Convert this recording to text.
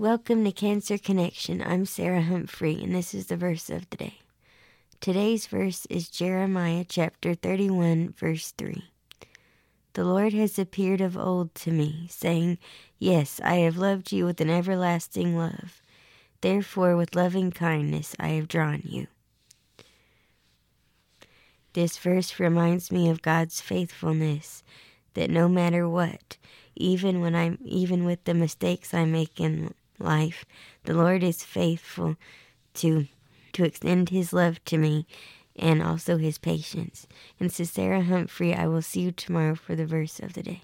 Welcome to Cancer Connection. I'm Sarah Humphrey, and this is the verse of the day. Today's verse is Jeremiah chapter 31, verse 3. The Lord has appeared of old to me, saying, Yes, I have loved you with an everlasting love. Therefore, with loving kindness I have drawn you. This verse reminds me of God's faithfulness, that no matter what, even when I'm even with the mistakes I make in life. The Lord is faithful to to extend his love to me and also his patience. And Sarah Humphrey, I will see you tomorrow for the verse of the day.